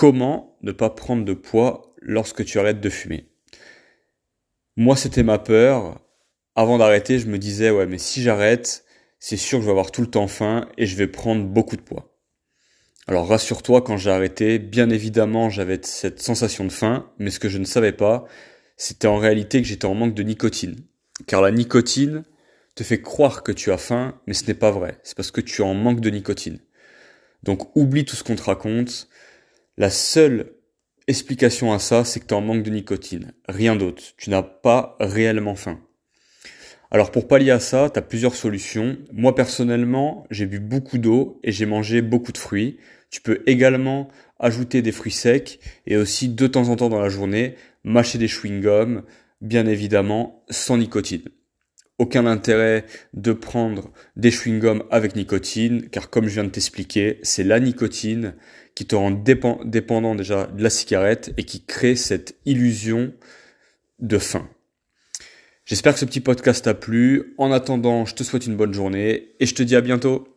Comment ne pas prendre de poids lorsque tu arrêtes de fumer? Moi, c'était ma peur. Avant d'arrêter, je me disais, ouais, mais si j'arrête, c'est sûr que je vais avoir tout le temps faim et je vais prendre beaucoup de poids. Alors rassure-toi, quand j'ai arrêté, bien évidemment, j'avais cette sensation de faim, mais ce que je ne savais pas, c'était en réalité que j'étais en manque de nicotine. Car la nicotine te fait croire que tu as faim, mais ce n'est pas vrai. C'est parce que tu es en manque de nicotine. Donc oublie tout ce qu'on te raconte. La seule explication à ça, c'est que tu en manque de nicotine. Rien d'autre. Tu n'as pas réellement faim. Alors pour pallier à ça, tu as plusieurs solutions. Moi personnellement, j'ai bu beaucoup d'eau et j'ai mangé beaucoup de fruits. Tu peux également ajouter des fruits secs et aussi de temps en temps dans la journée, mâcher des chewing-gums, bien évidemment sans nicotine. Aucun intérêt de prendre des chewing-gums avec nicotine, car comme je viens de t'expliquer, c'est la nicotine qui te rend dépendant déjà de la cigarette et qui crée cette illusion de faim. J'espère que ce petit podcast t'a plu. En attendant, je te souhaite une bonne journée et je te dis à bientôt.